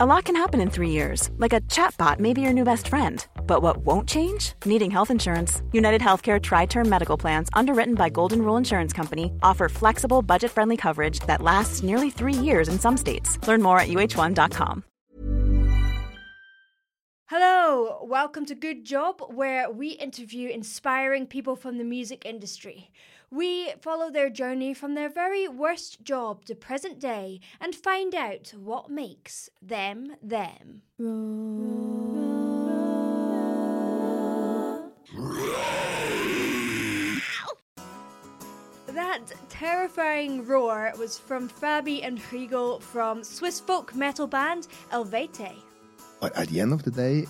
A lot can happen in three years, like a chatbot may be your new best friend. But what won't change? Needing health insurance. United Healthcare Tri Term Medical Plans, underwritten by Golden Rule Insurance Company, offer flexible, budget friendly coverage that lasts nearly three years in some states. Learn more at uh1.com. Hello, welcome to Good Job, where we interview inspiring people from the music industry. We follow their journey from their very worst job to present day and find out what makes them them. That terrifying roar was from Fabi and Chrigel from Swiss folk metal band Eluveitie. At the end of the day,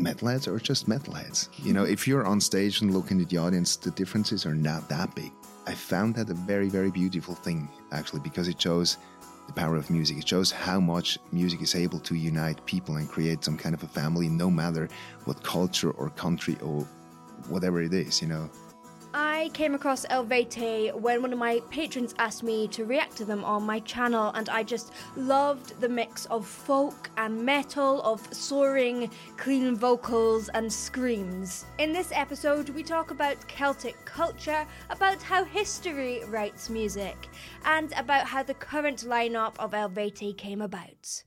metalheads are just metalheads. You know, if you're on stage and looking at the audience, the differences are not that big. I found that a very, very beautiful thing, actually, because it shows the power of music. It shows how much music is able to unite people and create some kind of a family, no matter what culture or country or whatever it is, you know. I came across Eluveitie when one of my patrons asked me to react to them on my channel, and I just loved the mix of folk and metal, of soaring, clean vocals and screams. In this episode, we talk about Celtic culture, about how history writes music, and about how the current lineup of Eluveitie came about.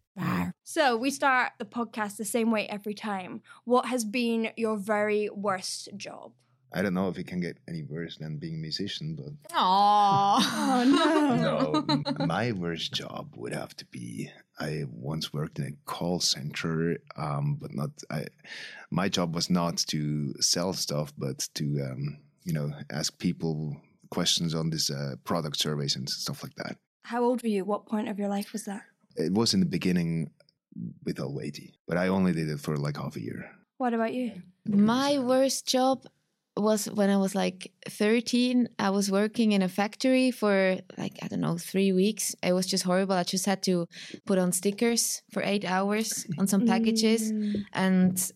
So, we start the podcast the same way every time. What has been your very worst job? I don't know if it can get any worse than being a musician, but Aww. Oh no. no, my worst job would have to be. I once worked in a call center, um, but not. I, my job was not to sell stuff, but to um, you know ask people questions on this uh, product surveys and stuff like that. How old were you? What point of your life was that? It was in the beginning with Eluveitie, but I only did it for like half a year. What about you? My worst job was when I was like 13. I was working in a factory for like, I don't know, three weeks. It was just horrible. I just had to put on stickers for eight hours on some packages. Mm. And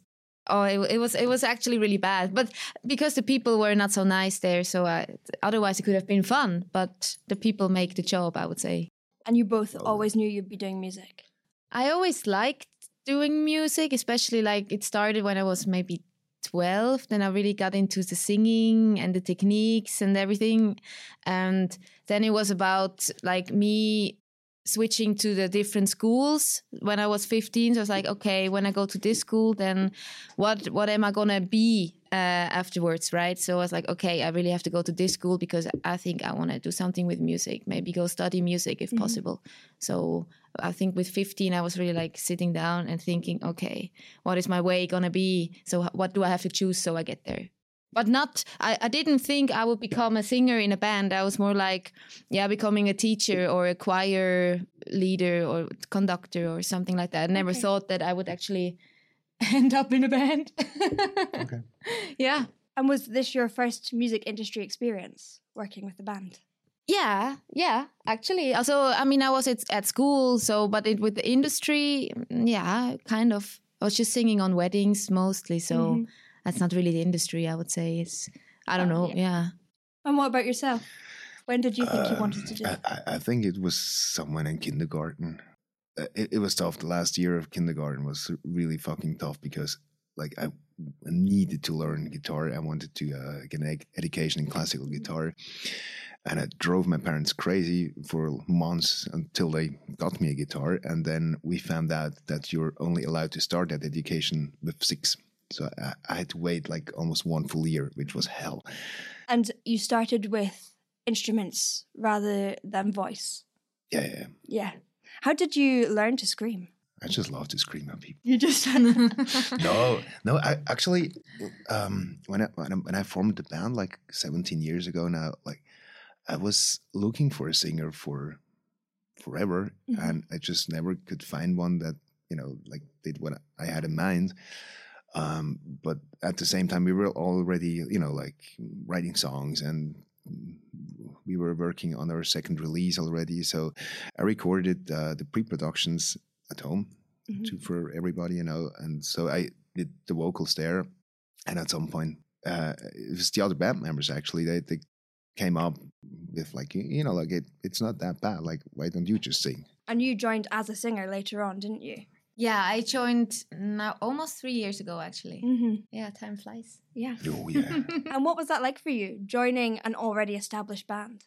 oh, it, it was it was actually really bad. But because the people were not so nice there, so I, otherwise it could have been fun. But the people make the job, I would say. And you both oh. always knew you'd be doing music. I always liked doing music, especially like it started when I was maybe 12. Then I really got into the singing and the techniques and everything. And then it was about like me switching to the different schools when I was 15. So I was like, okay, when I go to this school, then what what am I gonna be uh, afterwards, right? So I was like, okay, I really have to go to this school because I think I want to do something with music. Maybe go study music if possible. So I think with 15, I was really like sitting down and thinking, okay, what is my way gonna be? So what do I have to choose so I get there? But not, I, I didn't think I would become a singer in a band. I was more like, yeah, becoming a teacher or a choir leader or conductor or something like that. I never thought that I would actually end up in a band. Okay. Yeah. And was this your first music industry experience working with the band? Yeah, yeah, actually. Also, I mean, I was at, at school, so, but it, with the industry, mm, yeah, kind of. I was just singing on weddings mostly, so that's not really the industry, I would say. It's, I don't know, yeah. And what about yourself? When did you think you wanted to do I, it? I- I think it was someone in kindergarten. Uh, It, it was tough. The last year of kindergarten was really fucking tough because, like, I needed to learn guitar. I wanted to uh, get an ed- education in classical guitar, and it drove my parents crazy for months until they got me a guitar. And then we found out that you're only allowed to start that education with six. So I, I had to wait like almost one full year, which was hell. And you started with instruments rather than voice. Yeah, yeah. yeah. Yeah. How did you learn to scream? I just love to scream at people. You just no, no. I actually, um, when I when I, when I formed the band like 17 years ago now, like I was looking for a singer for forever, Mhm. and I just never could find one that you know like did what I had in mind. Um, but at the same time, we were already you know like writing songs and. We were working on our second release already, so I recorded uh, the pre-productions at home Mhm. to for everybody, you know. And so I did the vocals there, and at some point, uh, it was the other band members actually. They they came up with like you know like it it's not that bad. Like why don't you just sing? And you joined as a singer later on, didn't you? Yeah, I joined now almost three years ago, actually. Mm-hmm. Yeah, time flies. Yeah. Oh yeah. and what was that like for you, joining an already established band?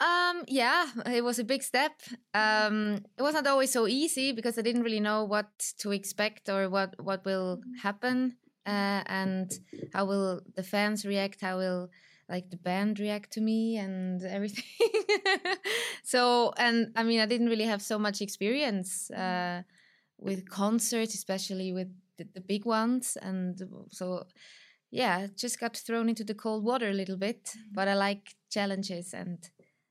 Um, yeah, it was a big step. Um, it was not always so easy because I didn't really know what to expect or what what will happen, uh, and how will the fans react? How will like the band react to me and everything? so, and I mean, I didn't really have so much experience uh, with concerts, especially with the, the big ones, and so yeah, just got thrown into the cold water a little bit. But I like challenges and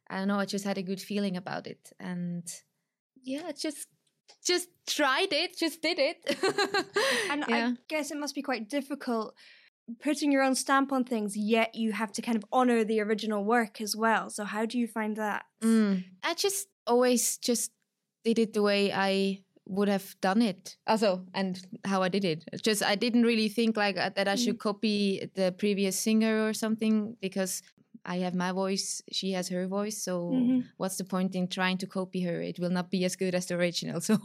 I don't know, I just had a good feeling about it. And yeah, just just tried it, just did it. And yeah. I guess it must be quite difficult putting your own stamp on things, yet you have to kind of honor the original work as well. So how do you find that? Mm. I just always just did it the way I would have done it. Also, and how I did it. Just I didn't really think like uh, that I should copy the previous singer or something because I have my voice, she has her voice. So Mhm. what's the point in trying to copy her? It will not be as good as the original. So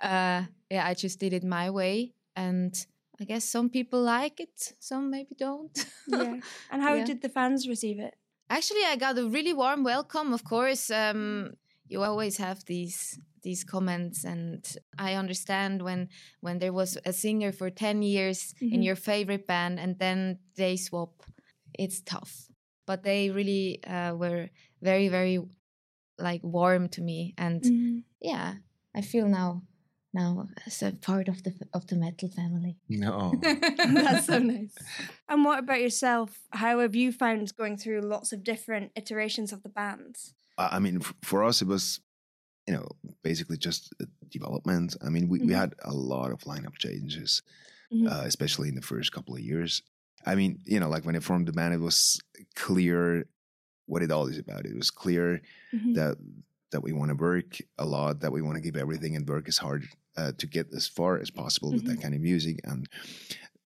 uh, yeah, I just did it my way, and I guess some people like it, some maybe don't. Yeah. And how Yeah. did the fans receive it? Actually, I got a really warm welcome. Of course, um, you always have these these comments, and I understand when when there was a singer for ten years in Mhm. your favorite band, and then they swap. It's tough, but they really uh, were very very like warm to me, and yeah, I feel now now as a part of the of the metal family. No. That's so nice. And what about yourself? How have you found going through lots of different iterations of the bands? I I mean, for us, it was, you know, basically just a development. I mean, we, we Mhm. had a lot of lineup changes, Mhm. uh, especially in the first couple of years. I mean, you know, like when I formed the band, it was clear what it all is about. It was clear Mhm. that that we want to work a lot, that we want to give everything and work as hard uh, to get as far as possible with that kind of music. And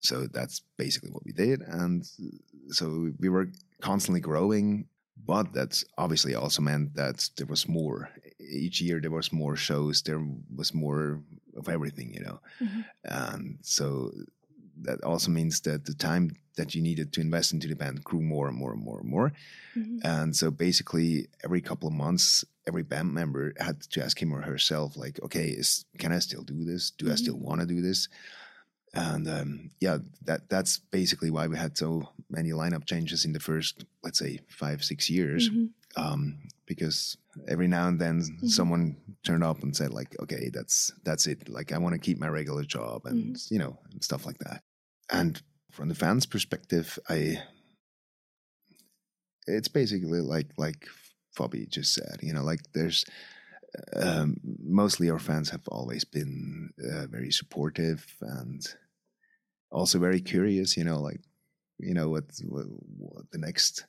so that's basically what we did. And so we were constantly growing, but that's obviously also meant that there was more. Each year there was more shows, there was more of everything, you know. Mhm. And so that also means that the time that you needed to invest into the band grew more and more and more and more. Mhm. And so basically, every couple of months, every band member had to ask him or herself, like, okay, is can I still do this? Do I still want to do this? And um, yeah, that that's basically why we had so many lineup changes in the first, let's say, five six years, Mhm. um, because every now and then someone turned up and said, like, okay, that's that's it. Like, I want to keep my regular job and you know and stuff like that. And from the fans' perspective, I it's basically like like Fabi just said, you know, like there's um, mostly our fans have always been uh, very supportive and also very curious, you know, like you know what, what, what the next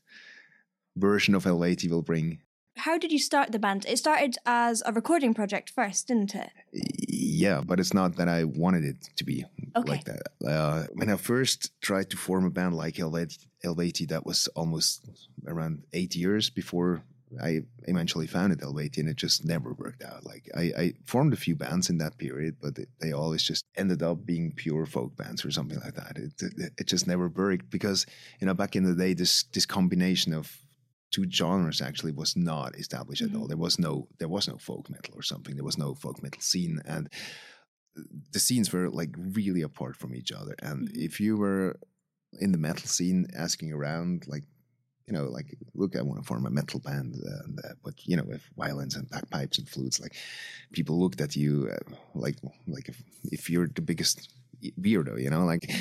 version of Eluveitie will bring. How did you start the band? It started as a recording project first, didn't it? Yeah, but it's not that I wanted it to be Okay. like that. Uh, when I first tried to form a band like Eluveitie, Eluveitie, that was almost around eight years before I eventually founded Eluveitie, and it just never worked out. Like I, I formed a few bands in that period, but they, they always just ended up being pure folk bands or something like that. It, it, it just never worked because you know back in the day, this this combination of two genres actually was not established at all. Mm-hmm. There was no there was no folk metal or something. There was no folk metal scene, and the scenes were like really apart from each other. And mm-hmm. if you were in the metal scene asking around, like you know, like look, I want to form a metal band, and, uh, but you know, with violins and bagpipes and flutes, like people looked at you uh, like like if, if you're the biggest weirdo, you know, like,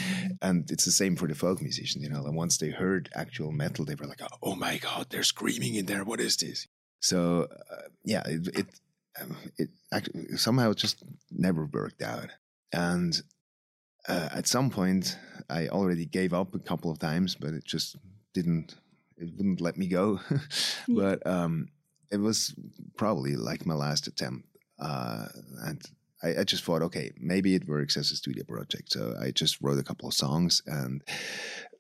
and it's the same for the folk musicians, you know. And once they heard actual metal, they were like, "Oh my god, they're screaming in there! What is this?" So uh, yeah, it it, um, it actually somehow just never worked out, and uh, at some point, I already gave up a couple of times, but it just didn't. It wouldn't let me go. but um, it was probably like my last attempt, uh, and I, I, just thought, okay, maybe it works as a studio project. So I just wrote a couple of songs and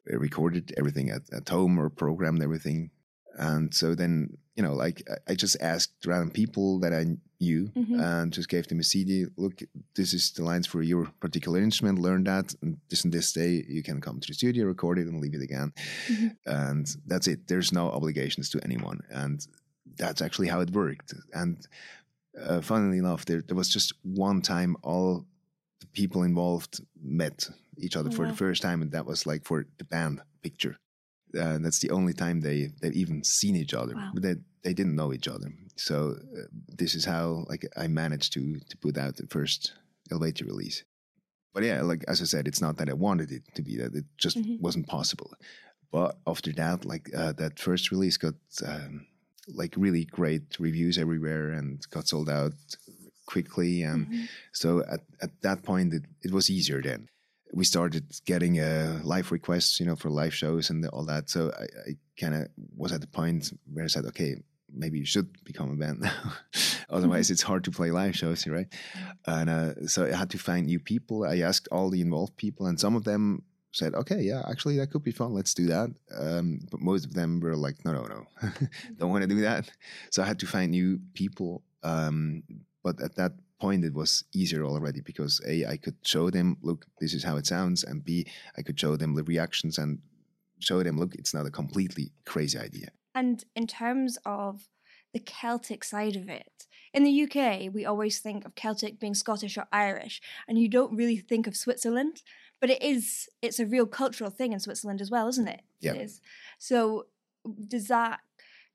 recorded everything at, at home or programmed everything. And so then, you know, like I just asked random people that I you Mhm. and just gave them a CD. Look, this is the lines for your particular instrument. Learn that, and this and this day you can come to the studio, record it, and leave it again. Mhm. And that's it. There's no obligations to anyone, and that's actually how it worked. And uh, funnily enough, there there was just one time all the people involved met each other Oh, for wow. the first time, and that was like for the band picture. Uh, that's the only time they they've even seen each other, Wow. but they they didn't know each other. So uh, this is how like I managed to to put out the first Eluveitie release. But yeah, like as I said, it's not that I wanted it to be that; it just Mhm. wasn't possible. But after that, like uh, that first release got um, like really great reviews everywhere and got sold out quickly and Mhm. so at, at that point it, it was easier then we started getting uh, live requests you know for live shows and all that so i, I kind of was at the point where i said okay maybe you should become a band. Now otherwise it's hard to play live shows right. And uh, so i had to find new people. I asked all the involved people and some of them said okay yeah actually that could be fun. Let's do that. Um, but most of them were like no no no. Don't want to do that. So i had to find new people um, but at that point it was easier already because a i could show them look this is how it sounds and b i could show them the reactions and show them look it's not a completely crazy idea And in terms of the Celtic side of it, in the UK, we always think of Celtic being Scottish or Irish, and you don't really think of Switzerland. But it is, it's a real cultural thing in Switzerland as well, isn't it? Yeah. It is. So does that,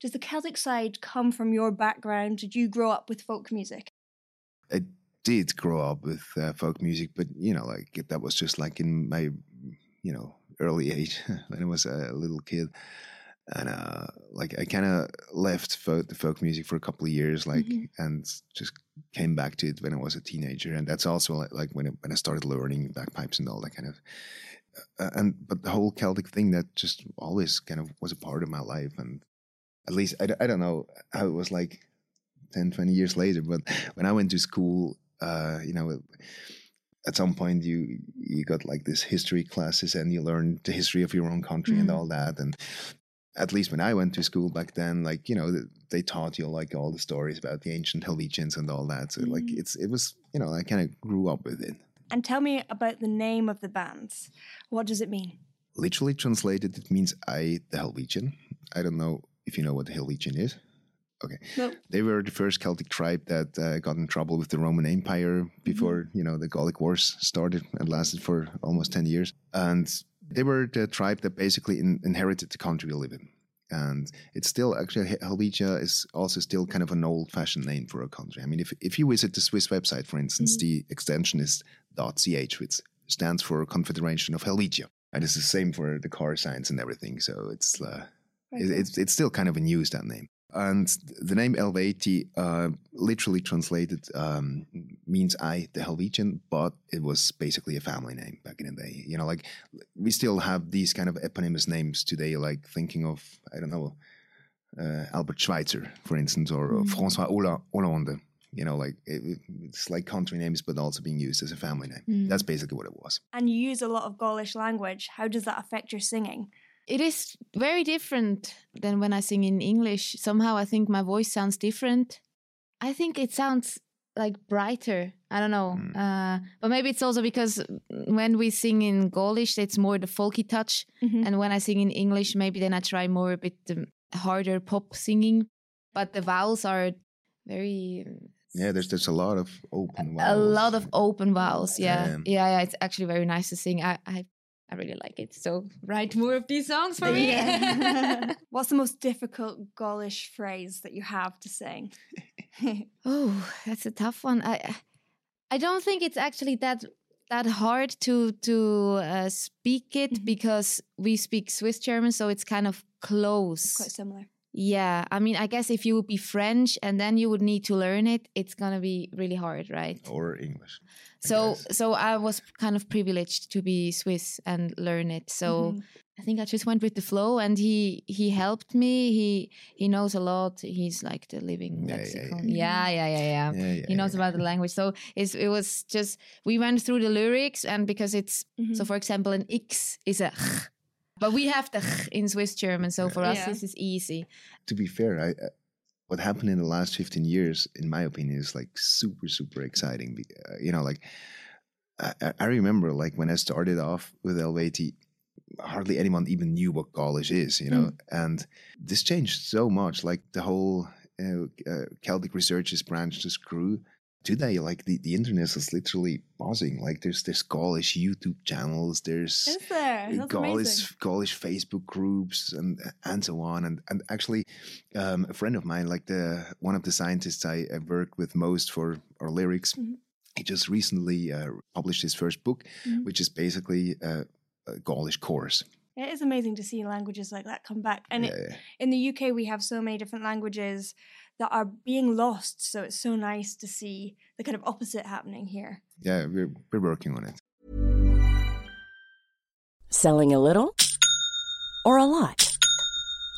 does the Celtic side come from your background? Did you grow up with folk music? i did grow up with uh, folk music but you know like that was just like in my you know early age when i was a little kid and uh like i kind of left folk, the folk music for a couple of years like Mhm. and just came back to it when i was a teenager and that's also like, like when, I, when i started learning bagpipes and all that kind of uh, and but the whole celtic thing that just always kind of was a part of my life and at least I, I don't know how it was like 10 20 years later but when i went to school uh you know at some point you you got like this history classes and you learned the history of your own country and Mm. all that and at least when i went to school back then like you know they taught you like all the stories about the ancient helvetians and all that so like Mm. it's it was you know i kind of grew up with it And tell me about the name of the bands. What does it mean? literally translated it means i the helvetian i don't know if you know what the helvetian is okay. No. they were the first celtic tribe that uh, got in trouble with the roman empire before you know the gallic wars started and lasted for almost 10 years. And they were the tribe that basically in, inherited the country we live in. And it's still actually Hel- helvetia is also still kind of an old-fashioned name for a country. I mean if, if you visit the swiss website for instance the extension is .ch which stands for confederation of helvetia and it's the same for the car signs and everything. So it's uh, Very it, it's it's still kind of in use that name. And the name Eluveitie, uh, literally translated, um, means I, the Helvetian, but it was basically a family name back in the day. You know, like we still have these kind of eponymous names today, like thinking of, I don't know, uh, Albert Schweitzer, for instance, or, or Mm. François Hollande. You know, like it, it's like country names, but also being used as a family name. Mm. That's basically what it was. And you use a lot of Gaulish language. How does that affect your singing? It is very different than when I sing in English. Somehow I think my voice sounds different. I think it sounds like brighter. I don't know. Mm. Uh, but maybe it's also because when we sing in Gaulish, it's more the folky touch. Mhm. And when I sing in English, maybe then I try more a bit um, harder pop singing. But the vowels are very Yeah, there's there's a lot of open. a lot of open vowels. Yeah. Yeah. yeah, yeah. It's actually very nice to sing. I, I, I really like it. So write more of these songs for me. Yeah. What's the most difficult Gaulish phrase that you have to sing? oh, that's a tough one. I, I don't think it's actually that that hard to to uh, speak it Mhm. because we speak Swiss German, so it's kind of close. It's quite similar. Yeah, I mean, I guess if you would be French and then you would need to learn it, it's gonna be really hard, right? or English. I So, guess. so I was kind of privileged to be Swiss and learn it. So Mhm. I think I just went with the flow, and he he helped me. He he knows a lot. He's like the living Yeah, yeah, lexicon. yeah. Yeah, yeah, yeah, yeah. Yeah, yeah, He knows yeah. about the language. So it's, it was just we went through the lyrics, and because it's Mhm. so, for example, an X is a. ch, But we have the ch in Swiss German, so for us Yeah. this is easy. to be fair, I I- what happened in the last 15 years, in my opinion, is like super, super exciting. Uh, you know, like I, I- remember like when I started off with Eluveitie, hardly anyone even knew what Gaulish is, you know, and this changed so much. Like the whole uh, uh, Celtic researchers branch just grew. Today, like the, the internet is literally buzzing. Like there's there's Gaulish YouTube channels, there's Is there? Gaulish Gaulish Facebook groups and and so on. And and actually, um, a friend of mine, like the one of the scientists I, I worked with most for our lyrics, Mhm. he just recently uh, published his first book, Mhm. which is basically a, a Gaulish course. It is amazing to see languages like that come back. And it, Yeah, in the UK, we have so many different languages that are being lost. So it's so nice to see the kind of opposite happening here. yeah, we're we're working on it. Selling a little or a lot?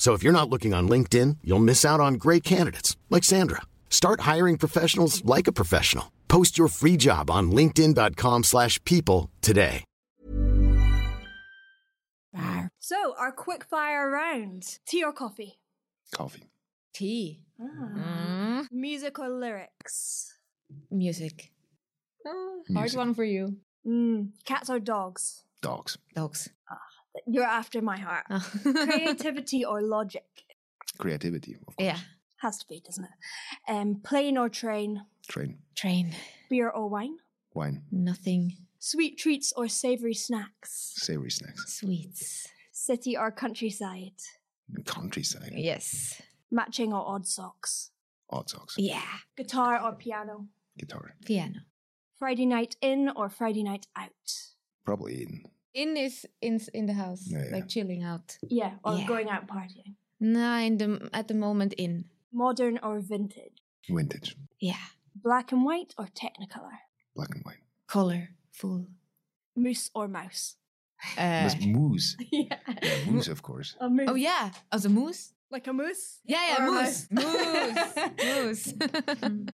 So if you're not looking on LinkedIn, you'll miss out on great candidates like Sandra. Start hiring professionals like a professional. Post your free job on linkedin.com/people slash people today. So, our quick fire round tea or coffee? Coffee, Tea. Ah. Music or lyrics? Music. Oh, hard one for you. Mm. Cats or dogs? dogs, Dogs. You're after my heart. Creativity or logic? creativity, of course. yeah. Has to be, doesn't it? Um, plane or train? Train, Train. Beer or wine? wine, Nothing. Sweet treats or savory snacks? savory snacks, Sweets. City or countryside? countryside, Yes. Matching or odd socks? odd socks, Yeah. Guitar or piano? guitar, Piano. Friday night in or Friday night out? probably in In is in in the house, Yeah, yeah. like chilling out. Yeah, or Yeah. going out partying. No, in the at the moment in. Modern or vintage? vintage, Yeah. Black and white or technicolor? black and white. Color. Full. Moose or mouse? Uh, moose. yeah. Yeah, moose, of course. A moose. oh yeah, as a moose. Like a moose? Yeah, yeah, Or a moose. Moose.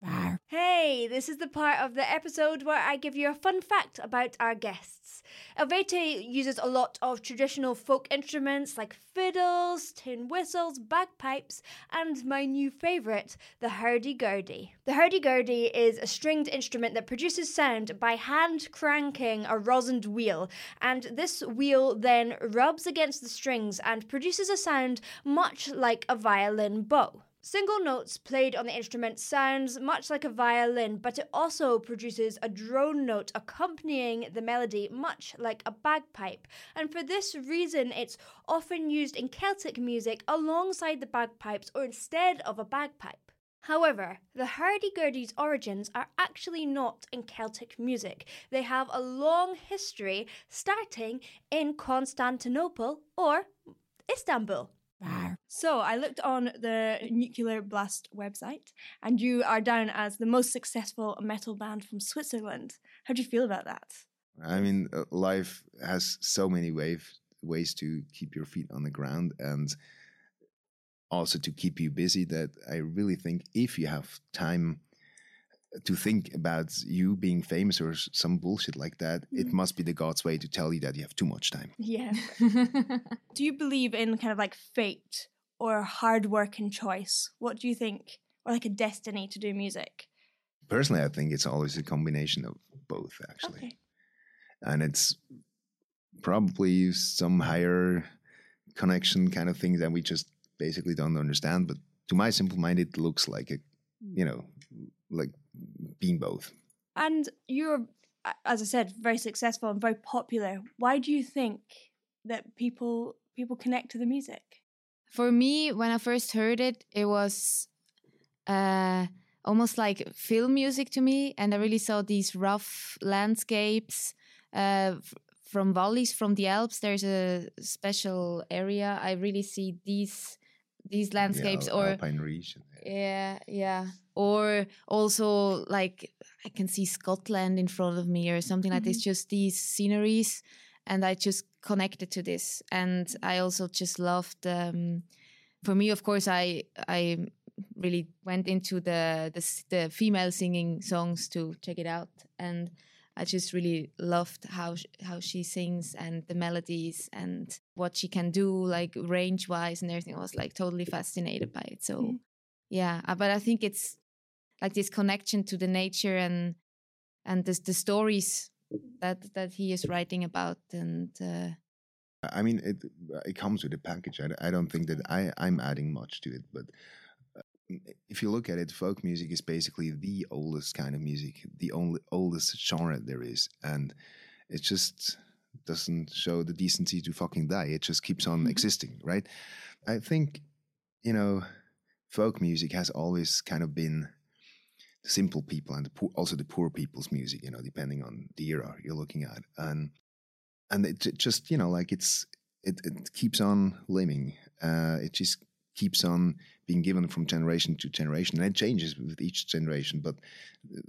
Moose. Hey, this is the part of the episode where I give you a fun fact about our guests. Eluveitie uses a lot of traditional folk instruments like fiddles, tin whistles, bagpipes, and my new favourite, the hurdy-gurdy. The hurdy-gurdy is a stringed instrument that produces sound by hand cranking a rosined wheel, and this wheel then rubs against the strings and produces a sound much like a violin bow. Single notes played on the instrument sounds much like a violin, but it also produces a drone note accompanying the melody, much like a bagpipe. And for this reason, it's often used in Celtic music alongside the bagpipes or instead of a bagpipe. However, the hurdy-gurdy's origins are actually not in Celtic music. They have a long history starting in Constantinople or Istanbul. So I looked on the Nuclear Blast website, and you are down as the most successful metal band from Switzerland. How do you feel about that? I mean, uh, life has so many wave, ways to keep your feet on the ground and also to keep you busy that I really think if you have time to think about you being famous or some bullshit like that, it must be the God's way to tell you that you have too much time. Yeah. do you believe in kind of like fate or hard work and choice? What do you think? Or like a destiny to do music? Personally, I think it's always a combination of both, actually. Okay. and it's probably some higher connection kind of thing that we just basically don't understand but to my simple mind it looks like a you know like being both. And you're, as I said, very successful and very popular. Why do you think that people people connect to the music? For me, when I first heard it, it was uh, almost like film music to me, and I really saw these rough landscapes uh, f- from valleys from the Alps. There's a special area. I really see these these landscapes, yeah, or Alpine region. yeah, yeah. Or also like I can see Scotland in front of me or something like this, just these sceneries. And I just connected to this. And I also just loved um for me of course I I really went into the the, the female singing songs to check it out. And I just really loved how sh- how she sings and the melodies and what she can do like range wise and everything. I was like totally fascinated by it. So yeah, uh, but I think it's like this connection to the nature and and the the stories that that he is writing about and uh, I mean, it it comes with a package. I, I don't think that I I'm adding much to it, but uh, if you look at it, folk music is basically the oldest kind of music, the only oldest genre there is, and it just doesn't show the decency to fucking die. It just keeps on existing, right? I think you know, folk music has always kind of been simple people and the poor, also the poor people's music. You know, depending on the era you're looking at, and and it just you know like it's it, it keeps on living. Uh it just keeps on being given from generation to generation and it changes with each generation but uh,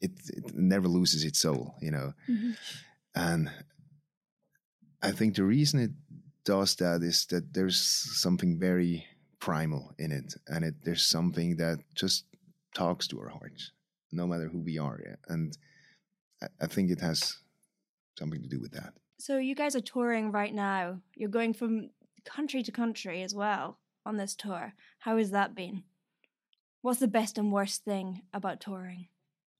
it, it never loses its soul you know? And i think the reason it does that is that there's something very primal in it and it there's something that just talks to our hearts no matter who we are yeah? and I, I think it has something to do with that So you guys are touring right now. You're going from country to country as well on this tour. How has that been? What's the best and worst thing about touring?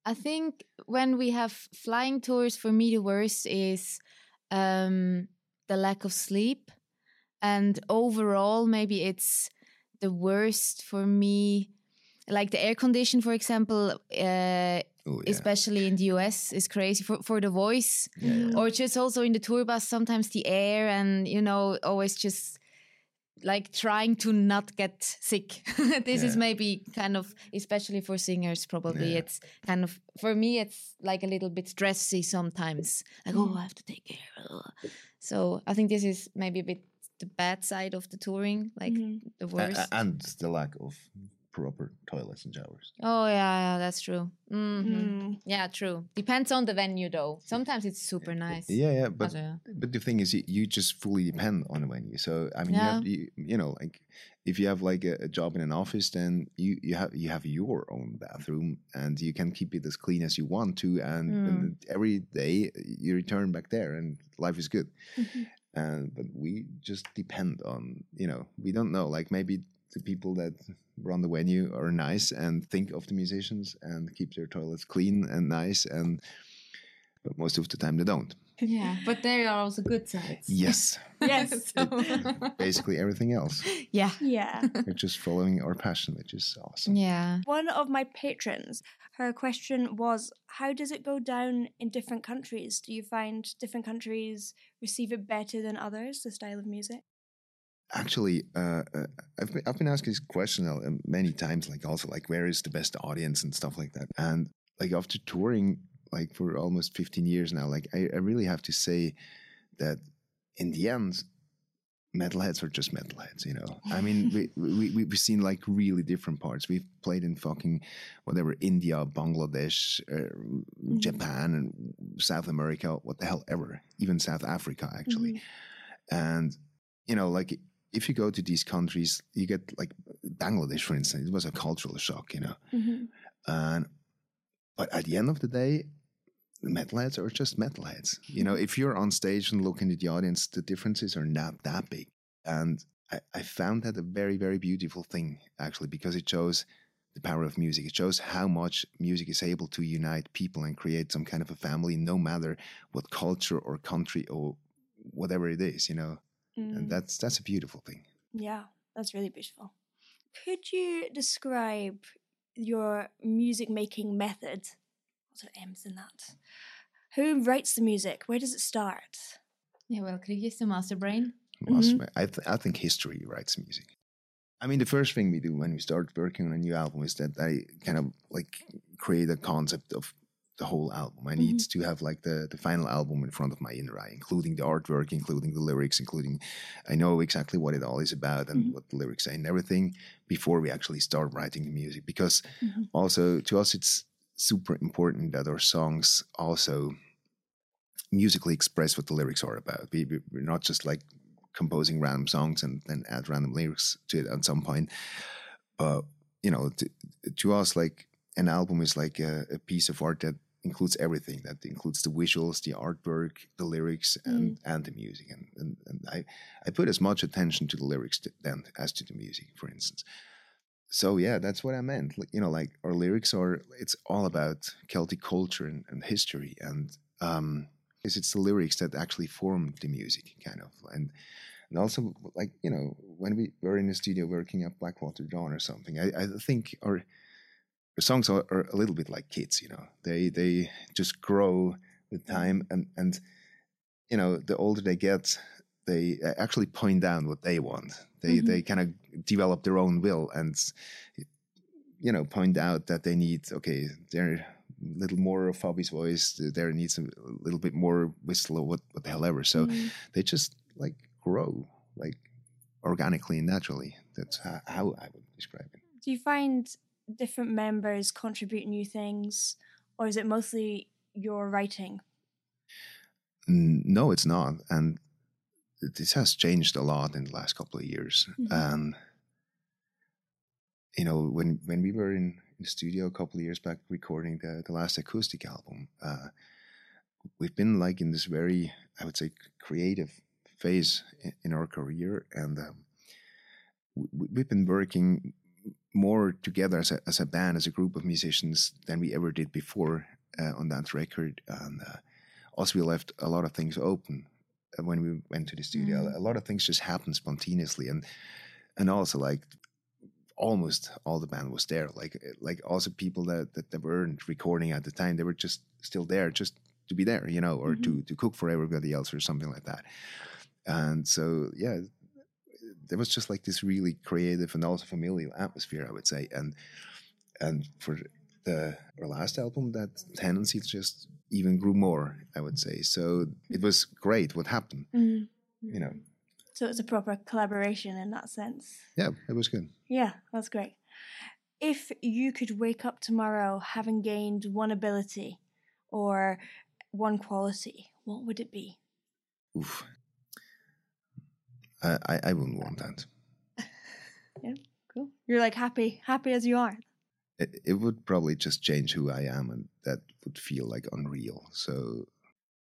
I think when we have flying tours, for me the worst is um, the lack of sleep, and overall maybe it's the worst for me. Like the air condition, for example, uh, Oh, yeah. especially in the US, is crazy for for the voice, or just also in the tour bus. Sometimes the air, and you know, always just like trying to not get sick. this is maybe kind of, especially for singers, probably Yeah. it's kind of for me. It's like a little bit stressy sometimes. Like oh, I have to take care. Ugh. So I think this is maybe a bit the bad side of the touring, like the worst. a- and the lack of proper toilets and showers. oh yeah, yeah, that's true. hmm Mm. Yeah, true. Depends on the venue though. Sometimes it's super nice. Yeah, yeah, but Also, yeah. but the thing is, you, you just fully depend on the venue. So I mean, you, Yeah. have, you, you know, like if you have like a, a job in an office, then you you have you have your own bathroom, and you can keep it as clean as you want to, and, Mm. and every day you return back there, and life is good. Mm-hmm. And but we just depend on you know we don't know like maybe the people that run the venue are nice and think of the musicians and keep their toilets clean and nice and but most of the time they don't. Yeah, but there are also good sides. Yes. Yes. Basically everything else. yeah. yeah. We're just following our passion, which is awesome. Yeah. One of my patrons, her question was How does it go down in different countries? Do you find different countries receive it better than others, the style of music? Actually, uh, uh, I've been, I've been asking this question uh, many times, like also like where is the best audience and stuff like that. And like after touring like for almost 15 years now, like I, I really have to say that in the end, metalheads are just metalheads, you know. I mean, we, we we- we've seen like really different parts. We've played in fucking whatever India, Bangladesh, uh, Japan, and South America, what the hell ever, even South Africa actually. And you know, like if you go to these countries, you get like Bangladesh, for instance. It was a cultural shock, you know. Mm-hmm. And but at the end of the day, the metalheads are just metalheads. You know, if you're on stage and looking at the audience, the differences are not that big. And I, I found that a very, very beautiful thing, actually, because it shows the power of music. It shows how much music is able to unite people and create some kind of a family, no matter what culture or country or whatever it is, you know. Mm. And that's that's a beautiful thing. Yeah, that's really beautiful. Could you describe your music making method. What's are M's in that? Who writes the music? Where does it start? Yeah, well, Chrigel the master brain. Master brain. I, th- I think history writes music. I mean, the first thing we do when we start working on a new album is that I kind of like create a concept of the whole album. I need mm-hmm. to have like the the final album in front of my inner eye, including the artwork, including the lyrics, including I know exactly what it all is about and mm-hmm. what the lyrics say and everything before we actually start writing the music. Because mm-hmm. also to us, it's super important that our songs also musically express what the lyrics are about. We, we- we're not just like composing random songs and then add random lyrics to it at some point. But you know, to, to us, like an album is like a, a piece of art that includes everything. That includes the visuals, the artwork, the lyrics, and and the music. And, and and I I put as much attention to the lyrics to, than as to the music, for instance. So yeah, that's what I meant. You know, like our lyrics are. It's all about Celtic culture and, and history, and um, it's it's the lyrics that actually form the music, kind of, and and also like you know when we were in the studio working at Blackwater Dawn or something, I, I think our the songs are, are a little bit like kids, you know. They they just grow with time, and and you know the older they get, they uh, actually point down what they want. They they kind of develop their own will and you know point out that they need okay they're a little more of Fabi's voice there needs a little bit more whistle or what, what the hell ever. So they just like grow like organically and naturally. That's how, how I would describe it. Do you find different members contribute new things, or is it mostly your writing? No, it's not. And this has changed a lot in the last couple of years. And you know, when when we were in the studio a couple of years back recording the the last acoustic album, uh, we've been like in this very, I would say, creative phase in, in our career, and um, we, we've been working more together as a, as a band, as a group of musicians than we ever did before uh, on that record. And uh, also, we left a lot of things open uh, when we went to the studio. A lot of things just happened spontaneously, and and also like almost all the band was there. Like like also people that that, that weren't recording at the time, they were just still there, just to be there, you know, or to to cook for everybody else or something like that. And so yeah, there was just like this really creative and also familial atmosphere, I would say. And and for the our last album, that tendency just even grew more, I would say. So it was great what happened, mm-hmm. you know. So it's a proper collaboration in that sense. Yeah, it was good. Yeah, that's great. If you could wake up tomorrow having gained one ability or one quality, what would it be? Oof. I, I, I wouldn't want that. Yeah, cool. You're like happy, happy as you are. It, it would probably just change who I am, and that would feel like unreal. So,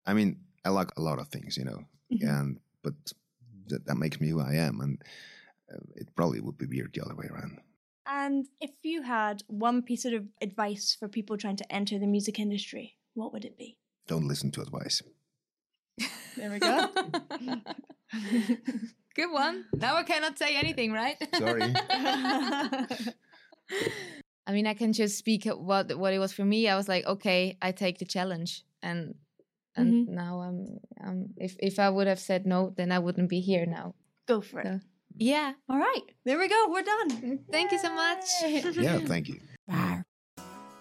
I mean, I like a lot of things, you know, and but that, that makes me who I am, and uh, it probably would be weird the other way around. And if you had one piece of advice for people trying to enter the music industry, what would it be? Don't listen to advice. There we go. Good one. Now I cannot say anything, right? Sorry. I mean, I can just speak what what it was for me. I was like, okay, I take the challenge, and and now I'm, um, if if I would have said no, then I wouldn't be here now. Go for it. Yeah. All right, there we go. We're done. Thank you so much. yeah, thank you.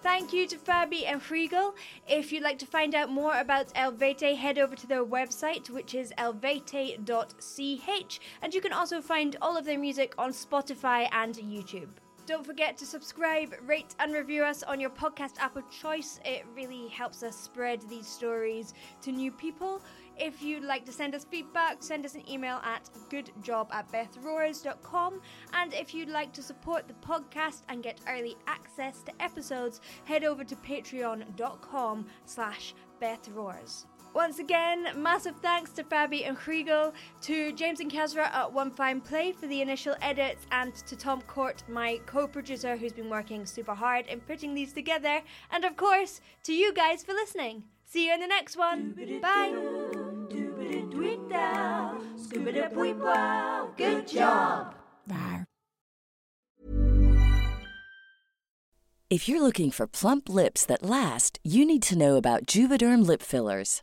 Thank you to Fabi and Chrigel. If you'd like to find out more about Eluveitie, head over to their website, which is eluveitie.ch, and you can also find all of their music on Spotify and YouTube. Don't forget to subscribe, rate, and review us on your podcast app of choice. It really helps us spread these stories to new people. If you'd like to send us feedback, send us an email at goodjob at bethroars.com. And if you'd like to support the podcast and get early access to episodes, head over to patreon.com slash bethroars. Once again, massive thanks to Fabi and Chrigel, to James and Kezra at One Fine Play for the initial edits, and to Tom Court, my co producer, who's been working super hard in putting these together, and of course, to you guys for listening. See you in the next one. Bye. Good job. If you're looking for plump lips that last, you need to know about Juvederm lip fillers.